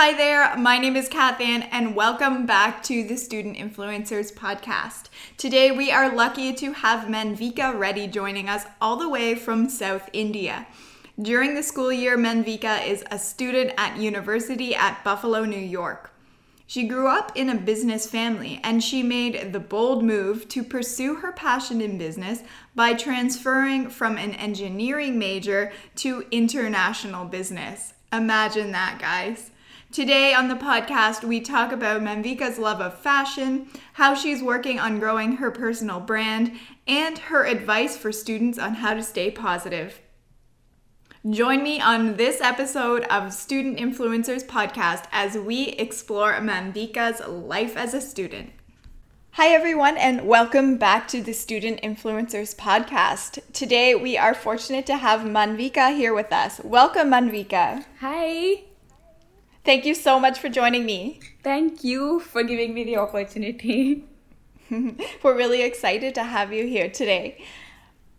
Hi there, my name is Kathan, and welcome back to the Student Influencers Podcast. Today we are lucky to have Manvika Reddy joining us all the way from South India. During the school year, Manvika is a student at university at Buffalo, New York. She grew up in a business family and she made the bold move to pursue her passion in business by transferring from an engineering major to international business. Imagine that, guys. Today on the podcast, we talk about Manvika's love of fashion, how she's working on growing her personal brand, and her advice for students on how to stay positive. Join me on this episode of Student Influencers Podcast as we explore Manvika's life as a student. Hi, everyone, and welcome back to the Student Influencers Podcast. Today, we are fortunate to have Manvika here with us. Welcome, Manvika. Hi. Thank you so much for joining me. Thank you for giving me the opportunity. We're really excited to have you here today.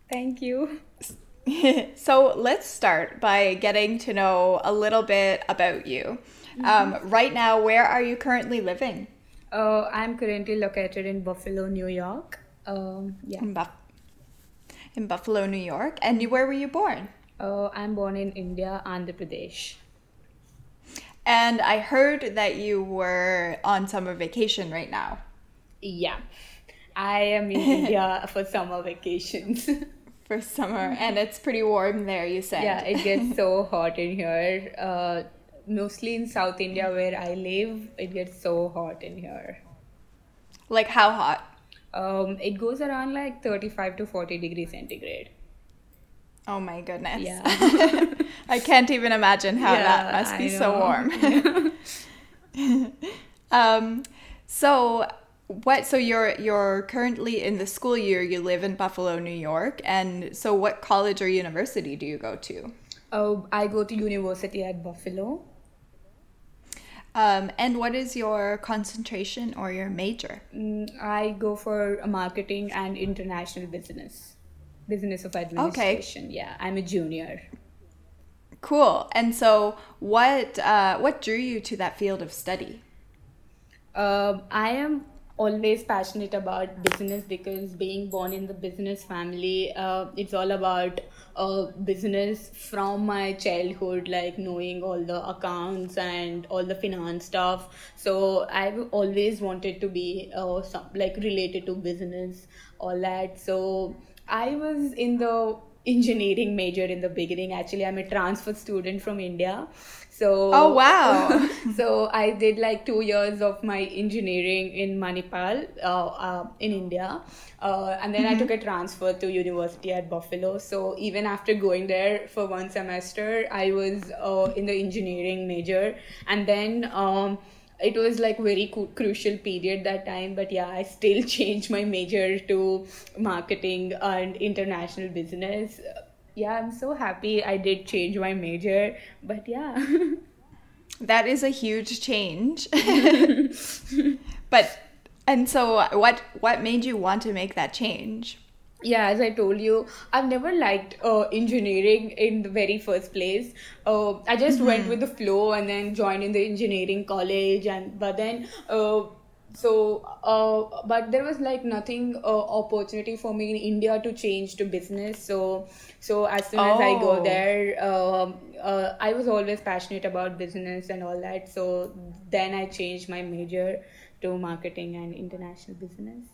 Thank you. so let's start by getting to know a little bit about you. Mm-hmm. Um, right now, where are you currently living? Uh, I'm currently located in Buffalo, New York. Um, yeah. In, Buff- in Buffalo, New York. And where were you born? Uh, I'm born in India, Andhra Pradesh. And I heard that you were on summer vacation right now. Yeah. I am in India for summer vacations. for summer, and it's pretty warm there, you said. Yeah, it gets so hot in here. Uh, mostly in South India where I live, it gets so hot in here. Like how hot? Um, it goes around like 35 to 40 degrees centigrade. Oh my goodness. Yeah. I can't even imagine how yeah, that must be so warm. um, so what so you're you're currently in the school year you live in Buffalo, New York and so what college or university do you go to? Oh, I go to university at Buffalo. Um, and what is your concentration or your major? Mm, I go for marketing and international business business of administration. Okay. Yeah, I'm a junior. Cool. And so, what uh, what drew you to that field of study? Um, I am always passionate about business because being born in the business family, uh, it's all about uh, business from my childhood, like knowing all the accounts and all the finance stuff. So I've always wanted to be uh, some, like related to business, all that. So I was in the engineering major in the beginning. Actually, I'm a transfer student from India. So Oh wow. so I did like 2 years of my engineering in Manipal uh, uh, in India. Uh, and then mm-hmm. I took a transfer to university at Buffalo. So even after going there for one semester, I was uh, in the engineering major and then um, it was like very crucial period that time but yeah i still changed my major to marketing and international business. Yeah i'm so happy i did change my major but yeah. That is a huge change. But and so what what made you want to make that change yeah as i told you i've never liked uh, engineering in the very first place uh, i just mm-hmm. went with the flow and then joined in the engineering college and but then uh, so uh, but there was like nothing uh, opportunity for me in india to change to business so so as soon as i go oh. there um, uh, i was always passionate about business and all that so then i changed my major to marketing and international business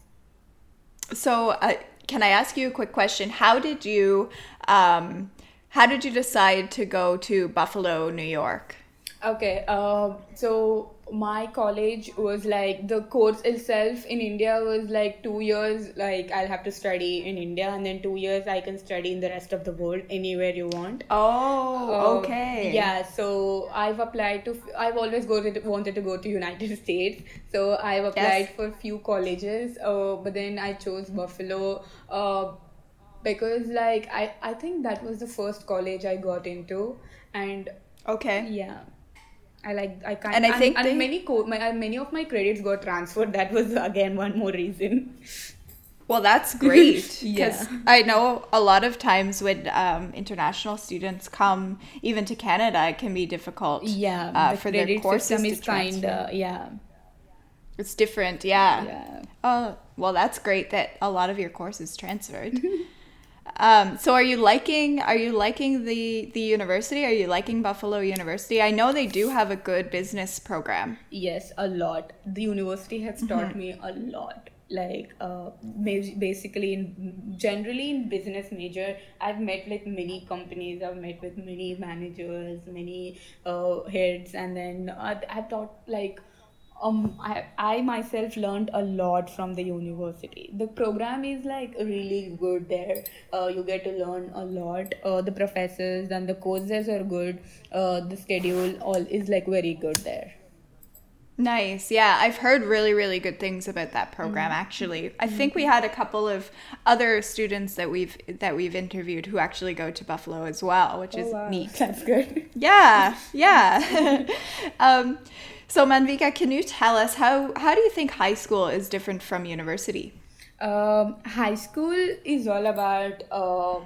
so uh, can I ask you a quick question? How did you um, how did you decide to go to Buffalo, New York? Okay, uh, so my college was like the course itself in India was like two years. Like I'll have to study in India, and then two years I can study in the rest of the world anywhere you want. Oh, uh, okay. Yeah, so I've applied to. I've always go to, wanted to go to United States, so I've applied yes. for few colleges. Uh, but then I chose Buffalo. Uh, because like I, I think that was the first college I got into and okay yeah I like I can't. And I think and, and many co- my, many of my credits got transferred. That was again one more reason. Well, that's great because Yeah. I know a lot of times when um, international students come, even to Canada, it can be difficult. Yeah, uh, the for their courses is kind of yeah, It's different, yeah. yeah. Oh, well, that's great that a lot of your courses transferred. um, so, are you liking? Are you liking the the university? Are you liking Buffalo University? I know they do have a good business program. Yes, a lot. The university has taught me a lot. Like, uh, basically, in generally in business major, I've met like many companies. I've met with many managers, many uh, heads, and then uh, I've taught like um I, I myself learned a lot from the university. The program is like really good there. Uh, you get to learn a lot. Uh, the professors and the courses are good. Uh, the schedule all is like very good there. Nice. Yeah, I've heard really, really good things about that program actually. I think we had a couple of other students that we've that we've interviewed who actually go to Buffalo as well, which is neat. that's good. Yeah, yeah. um, so Manvika, can you tell us how how do you think high school is different from university? um, high school is all about uh,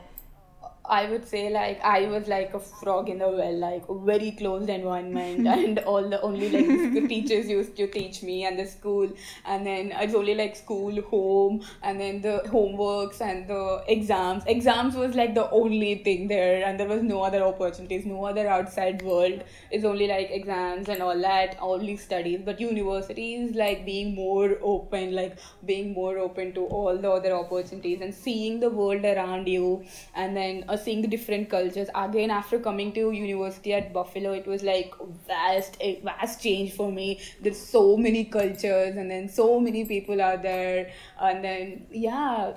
I would say like I was like a frog in a well, like a very closed environment, and all the only like the teachers used to teach me and the school, and then it's only like school, home, and then the homeworks and the exams. Exams was like the only thing there, and there was no other opportunities, no other outside world. It's only like exams and all that, only studies. But university is like being more open, like being more open to all the other opportunities and seeing the world around you, and then uh, seeing the different cultures. Again, after coming to university at Buffalo, it was like vast, a vast change for me. There's so many cultures, and then so many people out there, and then yeah,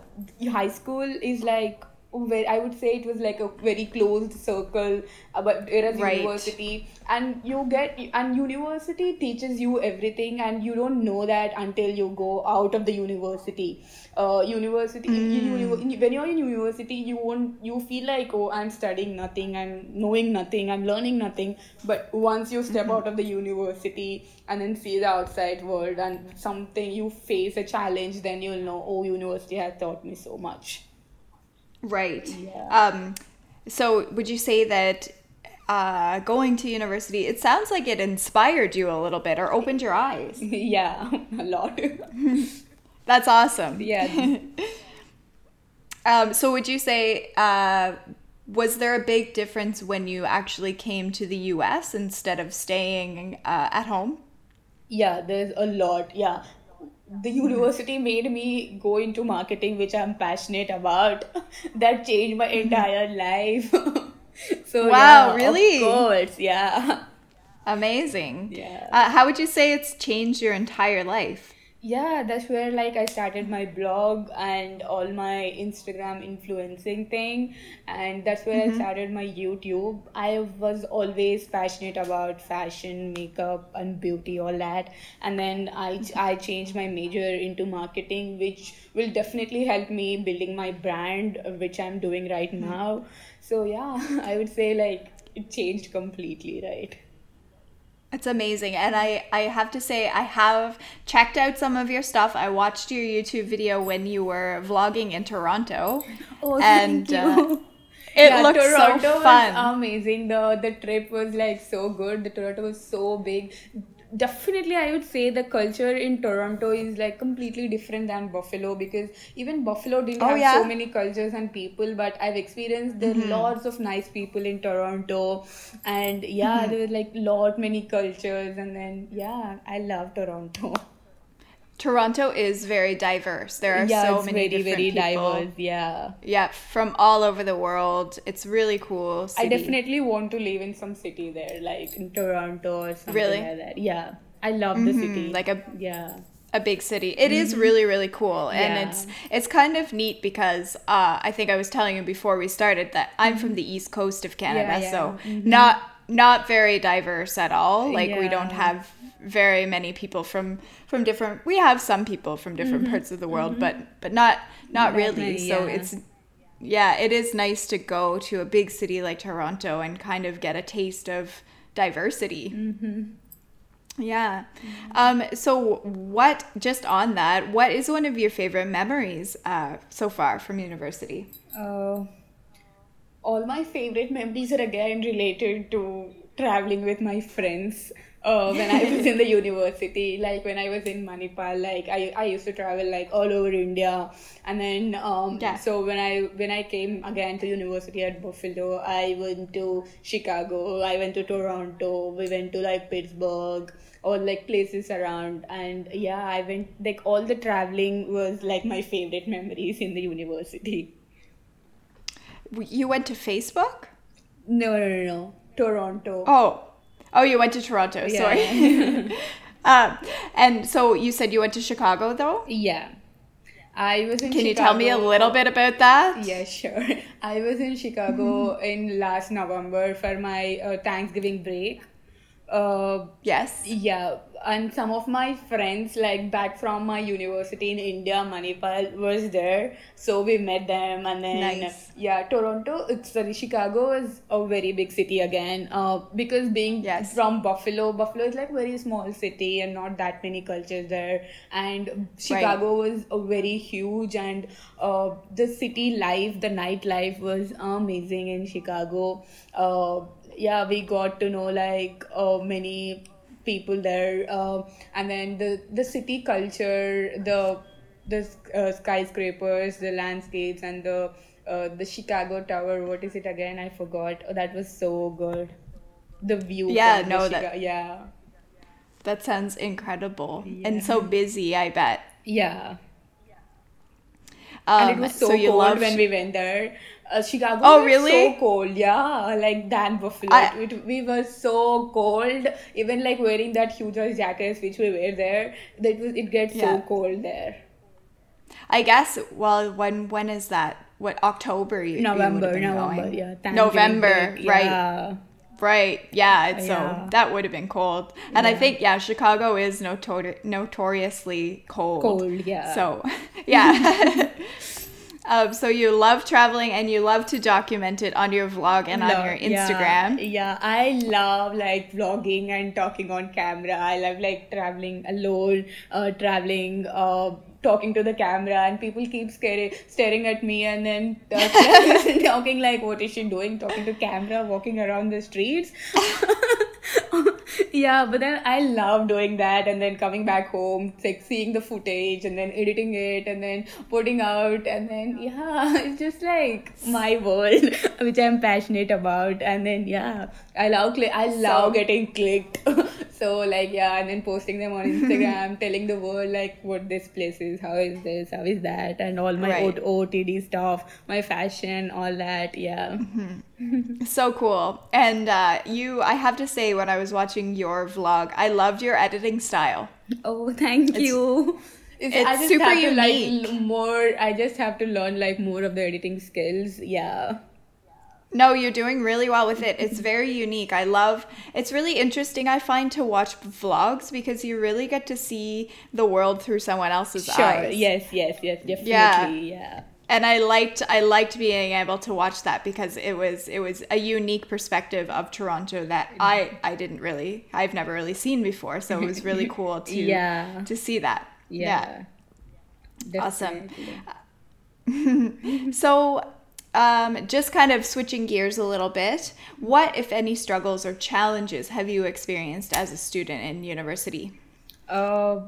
high school is like where I would say it was like a very closed circle, but whereas Right. university and you get and university teaches you everything, and you don't know that until you go out of the university. Uh, university in uni- when you're in university, you won't you feel like oh I'm studying nothing, I'm knowing nothing, I'm learning nothing. But once you step out of the university and then see the outside world and something you face a challenge, then you'll know oh university has taught me so much. Right. Yeah. Um, so would you say that uh, going to university, it sounds like it inspired you a little bit or opened your eyes. yeah, a lot. That's awesome. yeah. Um, so would you say uh, was there a big difference when you actually came to the U.S. instead of staying uh, at home? Yeah, there's a lot. Yeah. The university made me go into marketing, which I'm passionate about. that changed my entire life. so Wow, yeah, really? Of course, yeah. Amazing. Yeah. Uh, how would you say it's changed your entire life? Yeah, that's where like I started my blog and all my Instagram influencing thing, and that's where I mm-hmm. started my YouTube. I was always passionate about fashion, makeup, and beauty, all that, and then I mm-hmm. I changed my major into marketing, which will definitely help me building my brand, which I'm doing right mm-hmm. now. So yeah, I would say like it changed completely, right? It's amazing. And I, I have to say, I have checked out some of your stuff. I watched your YouTube video when you were vlogging in Toronto. Oh, and thank uh, you. it Yeah, looked Toronto so was fun. amazing. The the trip was like so good. The Toronto was so big. Definitely, I would say the culture in Toronto is like completely different than Buffalo because even Buffalo didn't Oh, have yeah? so many cultures and people. But I've experienced there Mm-hmm. are lots of nice people in Toronto, and yeah, Mm-hmm. there were like lot many cultures, and then yeah, I love Toronto. Toronto is very diverse. There are yeah, so many very different very people. diverse. Yeah. Yeah, from all over the world. It's really cool. I definitely want to live in some city there, like in Toronto or something Really? like that. Yeah, I love the city. like a yeah, a big city. It is really really cool, and Mm-hmm. Yeah. it's it's kind of neat because uh, I think I was telling you before we started that I'm from the east coast of Canada, Mm-hmm. yeah. Mm-hmm. so not not very diverse at all. Like we don't have very many people from from different. We have some people from different parts of the world, but but not not really. many, so it's yeah, it is nice to go to a big city like Toronto and kind of get a taste of diversity. Yeah. Um, so, what, just on that, what is one of your favorite memories uh, so far from university? Uh, all my favorite memories are again related to traveling with my friends. Uh, when I was in the university, like when I was in Manipal, like I, I used to travel like all over India, and then um, Yeah. so when I when I came again to university at Buffalo, I went to Chicago, I went to Toronto, we went to like Pittsburgh, all like places around, and yeah, I went like all the traveling was like my favorite memories in the university. You went to Facebook? No, no, no, no. Toronto. Oh, oh, you went to Toronto. Yeah. Sorry. um, and so you said you went to Chicago, though. Yeah. I was in Chicago. Can you tell me a little bit about that? Yeah, sure. I was in Chicago in last November for my uh, Thanksgiving break. Uh, Yes. yeah, and some of my friends, like back from my university in India, Manipal, was there. So we met them, and then Nice. yeah, Toronto. It's sorry, Chicago is a very big city again. Uh, because being Yes. from Buffalo, Buffalo is like very small city and not that many cultures there. And Chicago was a very huge, and uh, the city life, the nightlife was amazing in Chicago. Uh, yeah, we got to know like uh, many people there, uh, and then the the city culture, the the uh, skyscrapers, the landscapes, and the uh, the Chicago Tower. What is it again? I forgot. Oh, that was so good. The view. Yeah, no, that- yeah, That sounds incredible and so busy, I bet. yeah. Um, and it was so, you cold when we went there. Uh, Chicago Oh, was really? so cold, yeah, like than Buffalo. I- it, we were so cold, even like wearing that huge jackets which we wear there. That was it gets Yeah. so cold there. I guess. Well, when when is that? What October? You, you November, been November, going? yeah. November, break, right? Yeah. Right. Yeah. it's So Yeah. that would have been cold, and I think yeah, Chicago is notori- notoriously cold. Cold, yeah. So yeah. um, so you love traveling and you love to document it on your vlog and on your Instagram. Yeah, I love like vlogging and talking on camera. I love like traveling alone, uh, traveling, uh, talking to the camera, and people keep staring, staring at me, and then uh, talking like, "What is she doing? Talking to camera, walking around the streets." yeah, but then I love doing that, and then coming back home, like seeing the footage, and then editing it, and then putting out, and then yeah, it's just like my world, which I'm passionate about, and then yeah, I love cli- I love So- getting clicked. so like yeah, and then posting them on Instagram, telling the world like what this place is, how is this, how is that, and all my Right. O- OTD stuff, my fashion, all that. Yeah. So cool. And uh, you, I have to say, when I was watching your vlog, I loved your editing style. Oh, thank you. It's, it's I just super have to unique. l- more. I just have to learn like more of the editing skills. Yeah. No, you're doing really well with it. It's very unique. I love it's really interesting I find to watch vlogs because you really get to see the world through someone else's Sure. eyes. Yes. Yes. Yes. Definitely. Yeah. Yeah. And I liked I liked being able to watch that because it was it was a unique perspective of Toronto that I I didn't really I've never really seen before. So it was really cool to Yeah. to see that. Yeah. Awesome. So, um, just kind of switching gears a little bit, what, if any, struggles or challenges have you experienced as a student in university? Uh,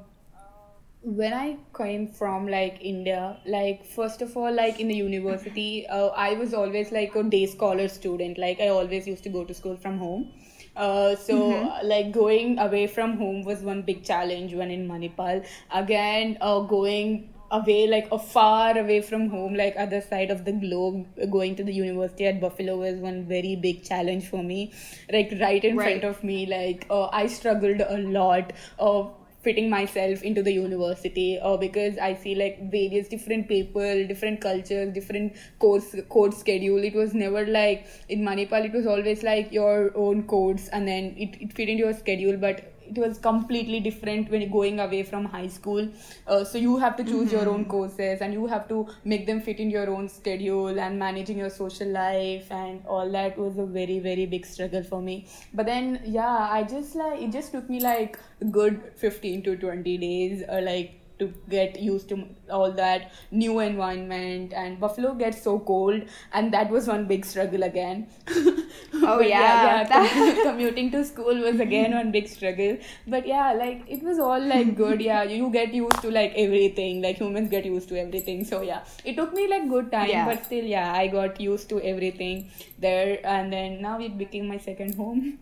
when I came from like India, like first of all, like in the university, uh, I was always like a day scholar student. Like I always used to go to school from home. Uh, so uh, like going away from home was one big challenge when in Manipal. Again, uh, going away like a far away from home like other side of the globe going to the university at buffalo was one very big challenge for me like right in Right. front of me like uh, i struggled a lot of fitting myself into the university or because i see like various different people different cultures different course code schedule. It was never like in manipal it was always like your own codes and then it, it fit into your schedule but it was completely different when going away from high school. Uh, so you have to choose your own courses and you have to make them fit in your own schedule and managing your social life and all that was a very very big struggle for me. But then yeah i just like it just took me like a good 15 to 20 days or like to get used to all that new environment and buffalo gets so cold and that was one big struggle again. Oh, But yeah. commu- commuting to school was again one big struggle. But yeah like it was all like good. Yeah you get used to like everything. Like humans get used to everything. So yeah. It took me like good time Yeah. but still yeah i got used to everything there. And then now it became my second home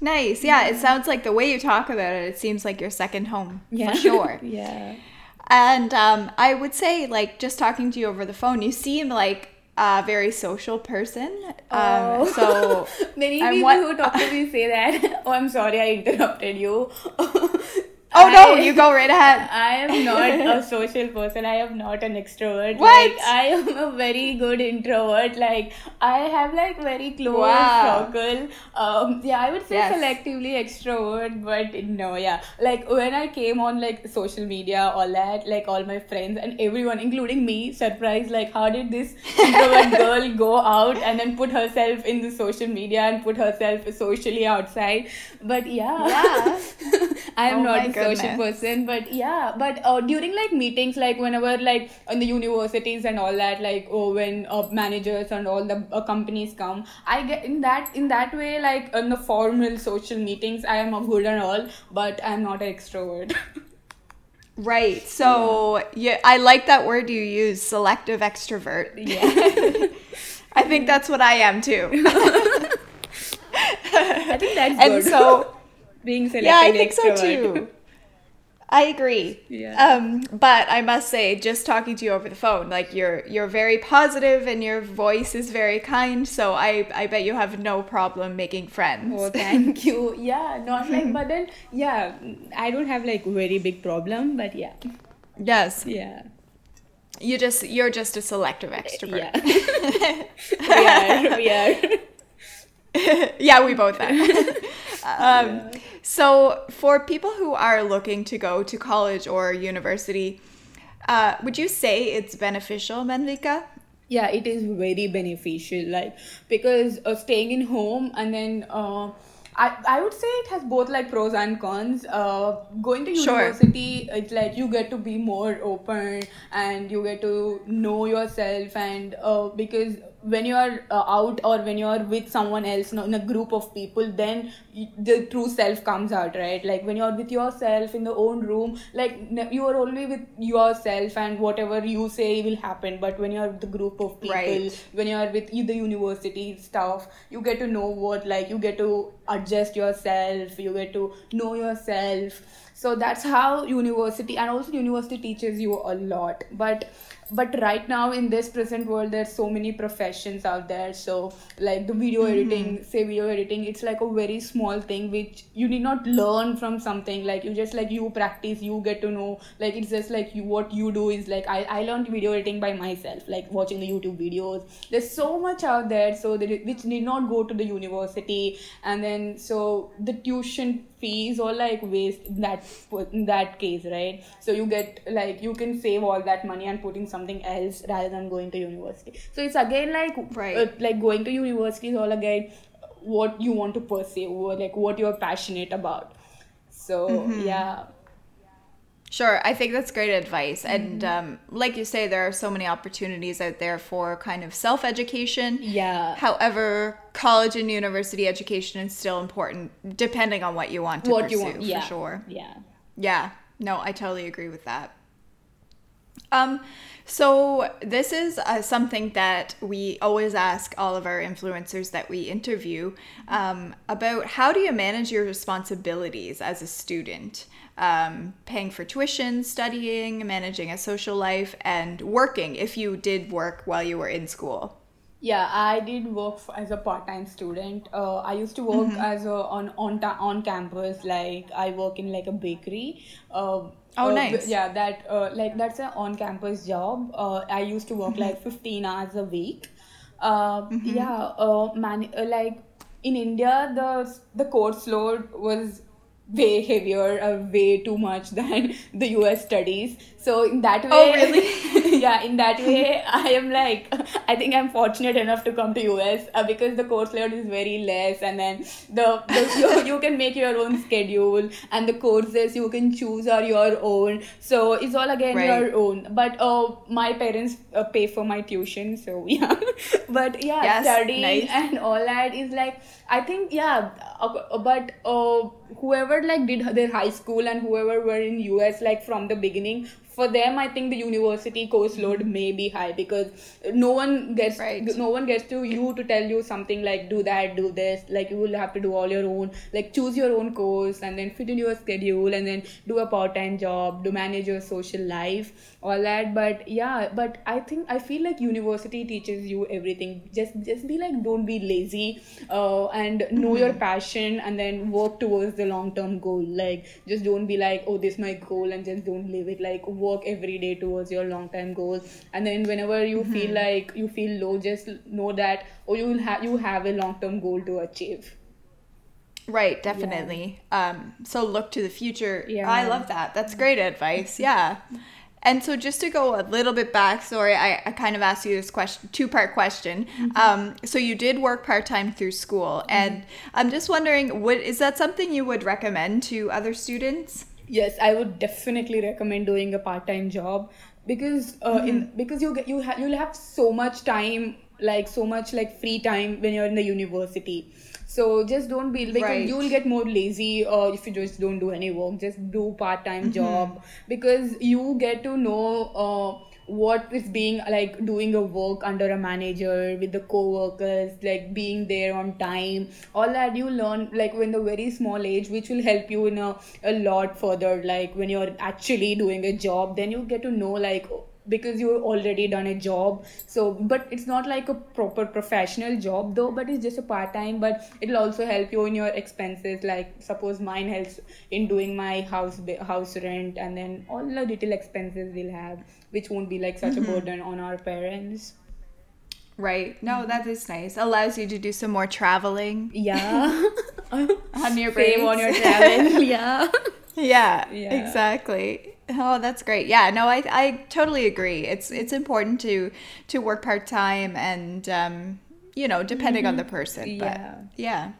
Nice. Yeah, it sounds like the way you talk about it, it seems like your second home for sure. yeah And um, I would say, like, just talking to you over the phone, you seem like a very social person. Um, Oh. So, Many I'm people what- who talk to me say that. Oh, I'm sorry, I interrupted you. Oh no, you go right ahead. I am not a social person. I am not an extrovert. What? Like, I am a very good introvert. Like I have like very close Wow. circle. Um, yeah, I would say Yes. selectively extrovert, but no, yeah. Like when I came on like social media, all that, like all my friends and everyone, including me, surprised. Like, how did this introvert girl go out and then put herself in the social media and put herself socially outside? But yeah, Yeah. I am Oh not social person but yeah but uh, during like meetings like whenever like in the universities and all that like oh when uh, managers and all the uh, companies come i get in that in that way like in the formal social meetings i am a good and all but i'm not an extrovert Right. So, yeah, I like that word you use, selective extrovert. yeah I think that's what I am too. i think that's good. and so, being selective yeah, I think so too. I agree. Yeah. Um, but I must say, just talking to you over the phone, like you're you're very positive and your voice is very kind. So I I bet you have no problem making friends. Oh, thank you. Yeah, not like, but then, yeah, I don't have like very big problem, but yeah, yes. yeah, You just you're just a selective extrovert. yeah. we are, we are. yeah, we both are. Um, so, for people who are looking to go to college or university, uh, would you say it's beneficial, Manvika? yeah it is very beneficial like because uh, staying in home and then uh, I, I would say it has both like pros and cons uh, going to Sure. university it's like you get to be more open and you get to know yourself and uh, because when you are uh, out or when you are with someone else you know, in a group of people then the true self comes out right? Like when you are with yourself in the own room like you are only with yourself and whatever you say will happen. But when you are with the group of people Right. when you are with the university stuff you get to know what like you get to adjust yourself you get to know yourself. So that's how university and also university teaches you a lot. But but right now in this present world there's so many professions out there. So like the video mm-hmm. editing say video editing it's like a very small thing which you need not learn from something. Like you just like you practice you get to know. Like it's just like you what you do is like i, I learned video editing by myself like watching the youtube videos. There's so much out there so that it, which need not go to the university. And then so the tuition fees or like waste in that in that case right? So you get like you can save all that money and putting something else rather than going to university. So it's again like Right. uh, like going to university is all again what you want to pursue or like what you're passionate about. So yeah. Sure, I think that's great advice. And um, like you say, there are so many opportunities out there for kind of self education. yeah. However, college and university education is still important depending on what you want to what pursue, you want yeah for sure. yeah Yeah, no, I totally agree with that. Um, so this is uh, something that we always ask all of our influencers that we interview um, about. How do you manage your responsibilities as a student? Um, paying for tuition, studying, managing a social life, and working if you did work while you were in school. Yeah, I did work f- as a part-time student. Uh, I used to work Mm-hmm. as a on on ta- on campus. Like I work in like a bakery. Uh, Oh, uh, nice. Yeah, that uh, like that's an on-campus job. Uh, I used to Mm-hmm. work like fifteen hours a week. Uh, Mm-hmm. Yeah, uh, man, uh, like in India, the the course load was way heavier or way too much than the US studies. So in that way, oh really? yeah, in that way, I am like, I think I'm fortunate enough to come to US uh, because the course load is very less, and then the, the you, you, can make your own schedule, and the courses you can choose are your own. So it's all again right. your own. But uh, my parents uh, pay for my tuition, so yeah. but yeah, yes, studying nice. and all that is like I think yeah, uh, but uh, whoever like did their high school and whoever were in US like from the beginning for them i think the university course load may be high because no one gets right. no one gets to you to tell you something like do that do this. Like you will have to do all your own like choose your own course and then fit in your schedule and then do a part-time job to manage your social life all that. But yeah but i think i feel like university teaches you everything. Just just be like don't be lazy uh, and know mm-hmm. your passion and then work towards the long term goal. Like just don't be like oh this is my goal and just don't live it. Like work every day towards your long term goals and then whenever you mm-hmm. feel like you feel low just know that or you will have you have a long term goal to achieve right definitely yeah. um so look to the future yeah i love that that's great advice yeah and so, just to go a little bit back, sorry, I, I kind of asked you this question, two part question. Mm-hmm. Um, so, you did work part time through school, mm-hmm. and I'm just wondering, what is that something you would recommend to other students? Yes i would definitely recommend doing a part-time job because uh, mm-hmm. in because you get you have you'll have so much time like so much like free time when you're in the university so just don't be because right. you will get more lazy or if you just don't do any work just do part-time mm-hmm. job because you get to know uh, what is being like doing a work under a manager with the co-workers like being there on time all that you learn like when the very small age which will help you in a, a lot further like when you're actually doing a job then you get to know like because you already done a job. So but it's not like a proper professional job though but it's just a part-time but it'll also help you in your expenses like suppose mine helps in doing my house house rent and then all the little expenses we'll have which won't be like such mm-hmm. a burden on our parents Right. No, that is nice. Allows you to do some more traveling. Yeah. on your break. on your travel. yeah. yeah. Yeah. Exactly. Oh, that's great. Yeah, no, I I totally agree. It's it's important to to work part time and um, you know, depending mm-hmm. on the person. But yeah. yeah.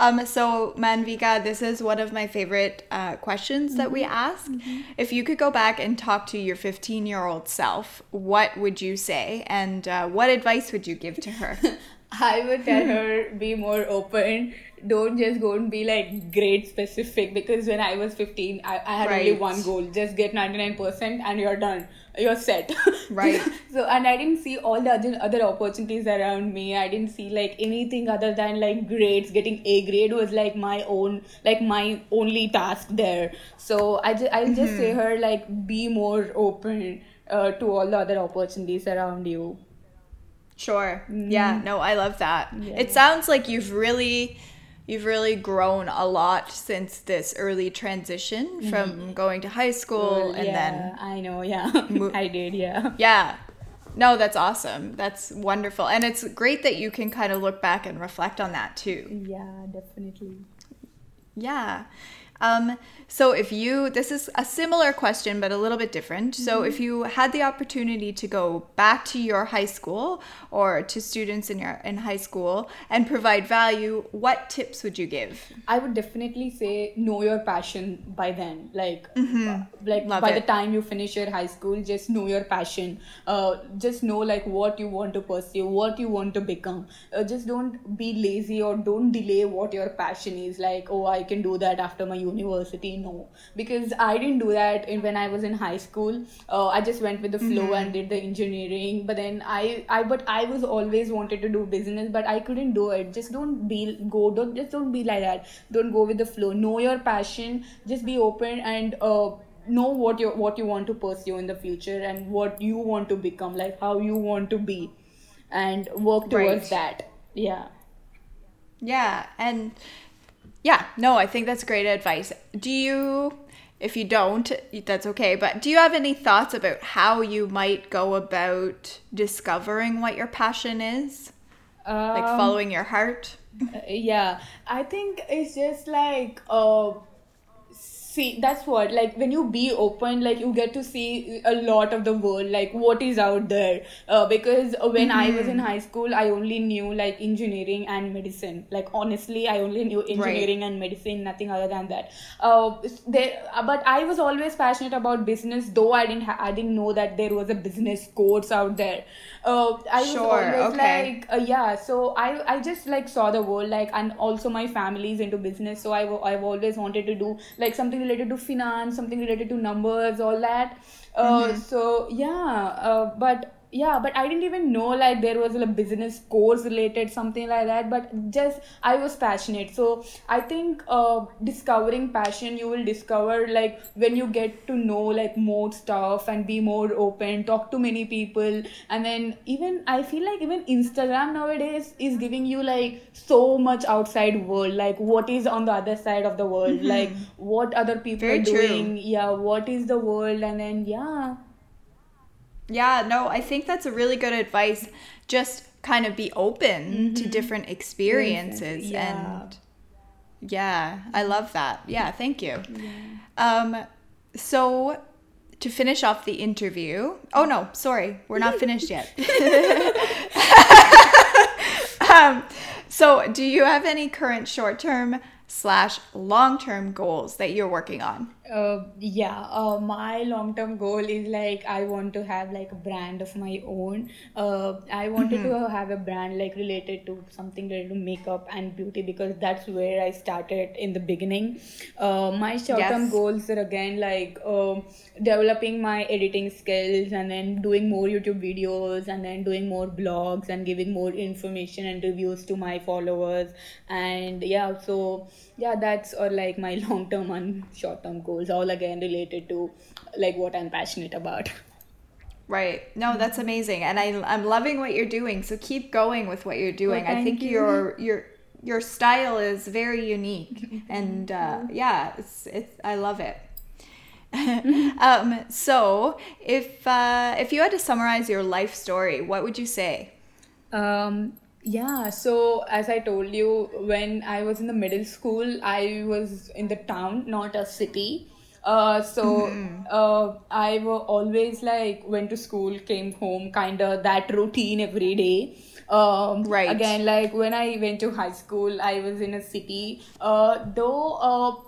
Um, so Manvika, this is one of my favorite uh, questions that we mm-hmm. ask. Mm-hmm. If you could go back and talk to your 15 year old self, what would you say, and uh, what advice would you give to her? I would tell her be more open don't just go and be like grade specific because when I was 15, I, I had right. only one goal just get 99% and you're done. You're set. Right. so, and I didn't see all the other, other opportunities around me. I didn't see like anything other than like grades. Getting A grade was like my own, like my only task there. So, I just, I'll just mm-hmm. say her like be more open uh, to all the other opportunities around you. Sure. Mm-hmm. Yeah. No, I love that. Yeah. It sounds like you've really you've really grown a lot since this early transition mm-hmm. from going to high school and yeah, then I know, yeah. Mo- I did, yeah. Yeah. No, that's awesome. That's wonderful. And it's great that you can kind of look back and reflect on that too. Yeah, definitely. Yeah. Um, so, if you, this is a similar question, but a little bit different. Mm-hmm. So, if you had the opportunity to go back to your high school or to students in your in high school and provide value, what tips would you give? I would definitely say know your passion by then. Like, mm-hmm. uh, like Love by it. the time you finish your high school, just know your passion. Uh, just know like what you want to pursue, what you want to become. Uh, just don't be lazy or don't delay what your passion is. Like, oh, I can do that after my university no. Because i didn't do that in, when i was in high school. Uh, i just went with the flow mm-hmm. and did the engineering. But then i i but i was always wanted to do business but i couldn't do it. Just don't be go don't just don't be like that. Don't go with the flow. Know your passion. Just be open and uh, know what you what you want to pursue in the future and what you want to become like how you want to be. And work towards right. that. Yeah. Yeah and yeah, no, I think that's great advice. Do you, if you don't, that's okay, but do you have any thoughts about how you might go about discovering what your passion is? Um, like following your heart? Yeah, I think it's just like uh, see that's what like when you be open like you get to see a lot of the world like what is out there. Uh, because when i was in high school i only knew like engineering and medicine. Like honestly i only knew engineering and medicine nothing other than that. Uh, there but i was always passionate about business though i didn't ha- i didn't know that there was a business course out there. Uh, i was always okay. like uh, yeah so i i just like saw the world like and also my family is into business so i w- i've always wanted to do like something related to finance something related to numbers all that. Uh, so yeah uh, but yeah but i didn't even know like there was a business course related something like that but just i was passionate. So i think uh, discovering passion you will discover like when you get to know like more stuff and be more open talk to many people. And then even i feel like even instagram nowadays is giving you like so much outside world like what is on the other side of the world? Like what other people Very are true. doing? Yeah what is the world? And then yeah Yeah, no, I think that's a really good advice. Just kind of be open to different experiences Yeah. and yeah, I love that. Yeah, thank you. Um so to finish off the interview. Oh no, sorry. We're not finished yet. um so do you have any current short-term slash long-term goals that you're working on? Uh, yeah, uh, my long term goal is like I want to have like a brand of my own. Uh, I wanted to have a brand like related to something related to makeup and beauty because that's where I started in the beginning. Uh, my short term Yes. goals are again like um developing my editing skills and then doing more YouTube videos and then doing more blogs and giving more information and reviews to my followers. And yeah, so yeah, that's or like my long term and short term goals, all again related to like what I'm passionate about. Right. No, that's amazing, and I I'm loving what you're doing. So keep going with what you're doing. I think you. your your your style is very unique, and uh, yeah, it's it's I love it. um, so if uh, if you had to summarize your life story, what would you say? Um, yeah, so as I told you, when I was in the middle school, I was in the town, not a city. Uh, so uh, I were always like went to school, came home, kind of that routine every day. Um, Right. Again, like when I went to high school, I was in a city. Uh, though. Uh,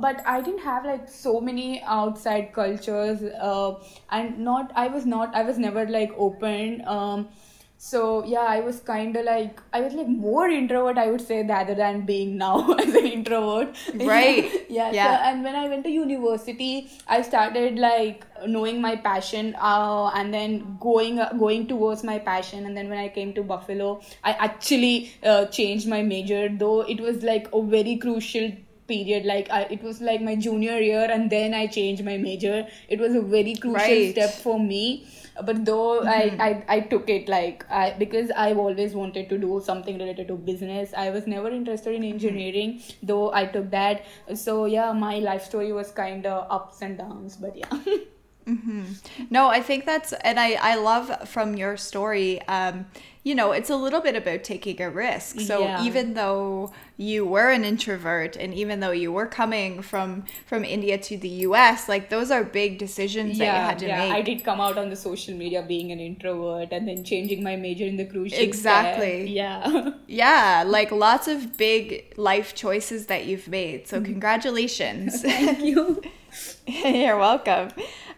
but I didn't have like so many outside cultures, uh, and not I was not I was never like open. Um, so yeah, I was kind of like I was like more introvert, I would say, rather than being now as an introvert. Right. yeah. Yeah. So, and when I went to university, I started like knowing my passion, uh, and then going going towards my passion. And then when I came to Buffalo, I actually uh, changed my major, though it was like a very crucial period like I, it was like my junior year and then i changed my major it was a very crucial Right. step for me but though I, mm-hmm. I i took it like i because i've always wanted to do something related to business. I was never interested in mm-hmm. engineering though i took that. So yeah my life story was kind of ups and downs but yeah No, I think that's, and I, I love from your story, um, you know, it's a little bit about taking a risk. So Yeah. even though you were an introvert and even though you were coming from from India to the US, like those are big decisions that you had to yeah, make. I did come out on the social media being an introvert and then changing my major in the crucial Exactly. step. Yeah. Yeah, like lots of big life choices that you've made. So congratulations. Thank you. You're welcome.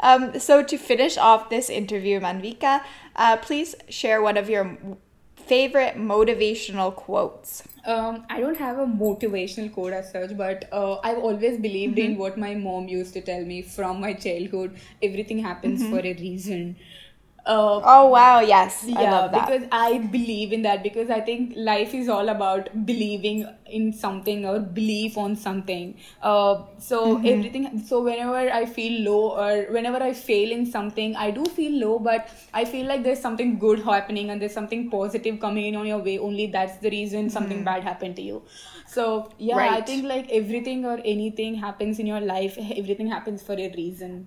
Um, so to finish off this interview, Manvika, uh, please share one of your favorite motivational quotes. Um, I don't have a motivational quote as such, but uh, I've always believed Mm-hmm. in what my mom used to tell me from my childhood. Everything happens Mm-hmm. for a reason. Uh, Oh wow, yes, I yeah, love that. because I believe in that because I think life is all about believing in something or belief on something. Uh, so Mm-hmm. everything. So whenever I feel low or whenever I fail in something, I do feel low, but I feel like there's something good happening and there's something positive coming in on your way. Only that's the reason something bad happened to you. So yeah, I Mm-hmm. Think like everything or anything happens in your life. Everything happens for a reason.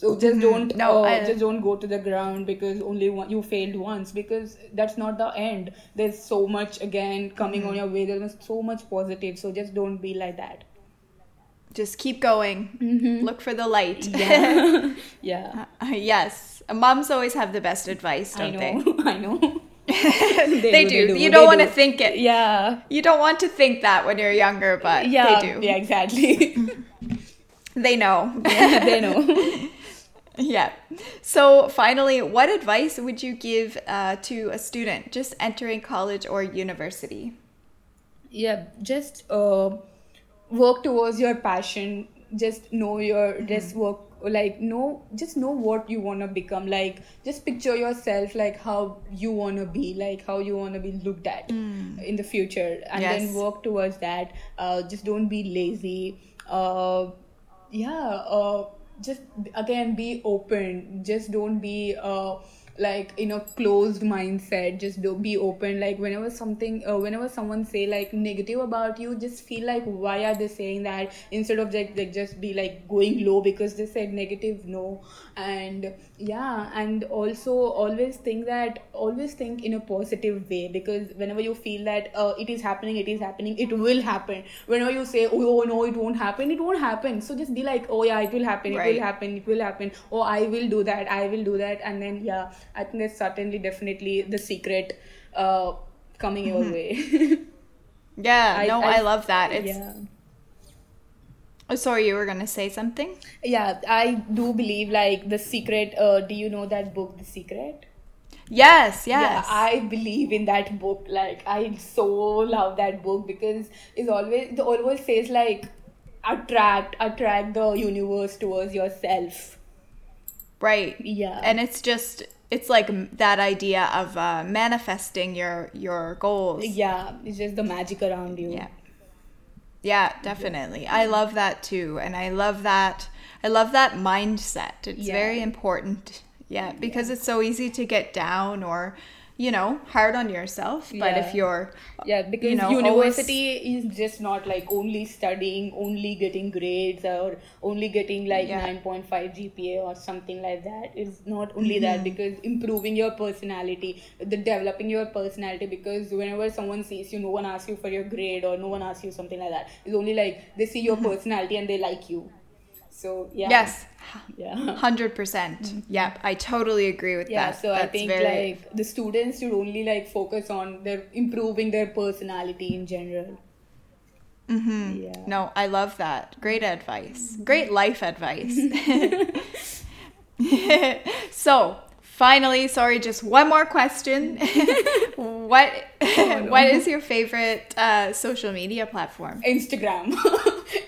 So just don't Mm-hmm. No, uh, I- just don't go to the ground because only one, you failed once because that's not the end there's so much again coming Mm-hmm. on your way there's so much positive so just don't be like that Just keep going. Look for the light. yeah yeah yes. Moms always have the best advice, don't know i know they? They they, do, do. they do, You don't want to do. think it. yeah You don't want to think that when you're younger, but yeah they do. yeah exactly They know. yeah, they know yeah. So, finally, what advice would you give uh, to a student just entering college or university? yeah just uh, work towards your passion. Just know your just work like know just know what you want to become. Like just picture yourself like how you want to be like how you want to be looked at in the future. And Yes. then work towards that. Uh, just don't be lazy. Uh, yeah uh, just again be open. Just don't be uh, like in a closed mindset. Just do be open. Like whenever something uh, whenever someone say like negative about you just feel like why are they saying that? Instead of like, like just be like going low because they said negative no. And yeah and also always think that always think in a positive way because whenever you feel that uh, it is happening it is happening it will happen. Whenever you say oh, oh no it won't happen it won't happen. So just be like oh yeah it will happen it Right. will happen it will happen. Oh i will do that i will do that and then yeah i think that's certainly definitely the secret uh coming your way. Yeah, I- no, I- I, love that. It's yeah oh, sorry, you were gonna say something. yeah i do believe like the secret uh do you know that book the secret Yes, yes. Yeah, I believe in that book. Like I so love that book because it's always it always says like attract attract the universe towards yourself. right. Yeah. And it's just it's like that idea of uh, manifesting your your goals. yeah, it's just the magic around you. Yeah. Yeah, definitely. I love that too. And I love that I love that mindset. It's Yeah. very important. Yeah, because it's so easy to get down or you know, hard on yourself, but Yeah. if you're Yeah, because you know, university is just not like only studying, only getting grades, or only getting like Yeah. 9.5 GPA or something like that. It's not only Mm-hmm. that because improving your personality, the developing your personality. Because whenever someone sees you, no one asks you for your grade or no one asks you something like that. It's only like they see your personality and they like you. So yeah. Mm-hmm. Yes. Yeah. 100%. Yep, I totally agree with Mm-hmm. Yeah, that. so I think very- like the students should only like focus on their improving their personality in general. Mm-hmm. Yeah. No, I love that. Great advice. Great life advice. so, finally, sorry, just one more question. what Oh, no. what is your favorite uh, social media platform? Instagram.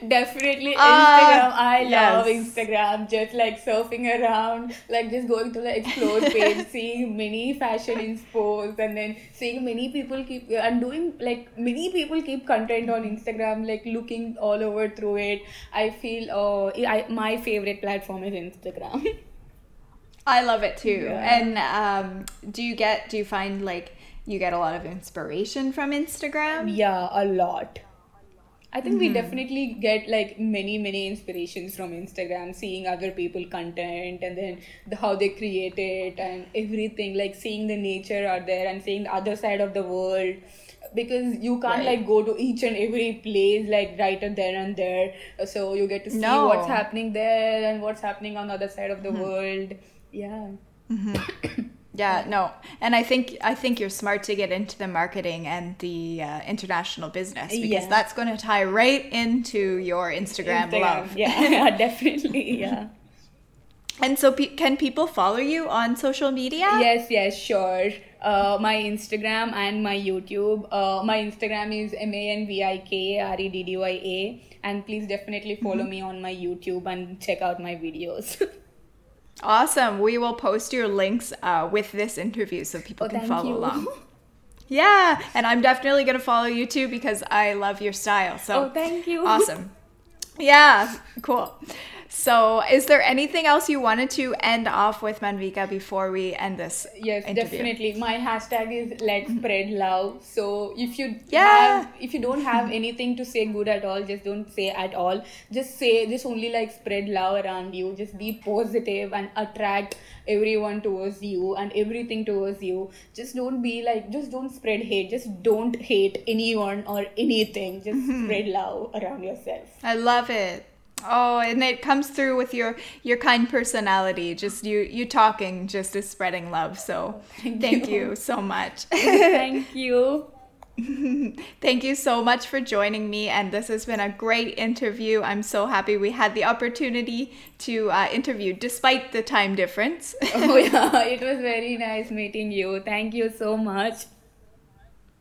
Definitely Ah, Instagram. I love yes. Instagram. Just like surfing around, like just going to the explore page, seeing many fashion inspos, and then seeing many people keep and doing like many people keep content on Instagram, like looking all over through it. I feel uh, I, my favorite platform is Instagram. I love it too. Yeah. And um, do you get do you find like you get a lot of inspiration from Instagram? Yeah, a lot. I think we mm-hmm. definitely get like many many inspirations from Instagram, seeing other people content and then the, how they create it and everything. Like seeing the nature out there and seeing the other side of the world. Because you can't Right. like go to each and every place like right there and there, so you get to see No. what's happening there and what's happening on the other side of the mm-hmm. world. Yeah. Mm-hmm. Yeah, no, and I think I think you're smart to get into the marketing and the uh, international business because Yeah. that's going to tie right into your Instagram, love. Yeah, yeah, definitely. Yeah. And so, pe- can people follow you on social media? Yes, yes, sure. Uh, my Instagram and my YouTube. Uh, my Instagram is M A N V I K R E D D Y A. And please definitely follow Mm-hmm. me on my YouTube and check out my videos. Awesome. We will post your links uh, with this interview so people Oh, can follow you. along. Yeah, and I'm definitely going to follow you too because I love your style. So Oh, thank you. Awesome. Yeah, cool. So, is there anything else you wanted to end off with, Manvika, before we end this? Yes, interview? definitely. My hashtag is let's spread love. So if you Yeah. have if you don't have anything to say good at all, just don't say at all. Just say just only like spread love around you. Just be positive and attract everyone towards you and everything towards you. Just don't be like just don't spread hate. Just don't hate anyone or anything. Just mm-hmm. spread love around yourself. I love it. Oh, and it comes through with your your kind personality. Just you you talking just is spreading love. So Thank thank you. you so much. Thank you. Thank you so much for joining me, and this has been a great interview. I'm so happy we had the opportunity to uh, interview despite the time difference. Oh yeah, it was very nice meeting you. Thank you so much.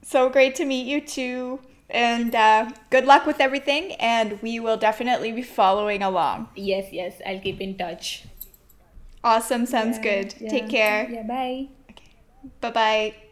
so great to meet you too, and uh, good luck with everything. And we will definitely be following along. Yes, yes, I'll keep in touch. Awesome, sounds Yeah, good. yeah. Take care. Yeah, bye. Okay. Bye bye.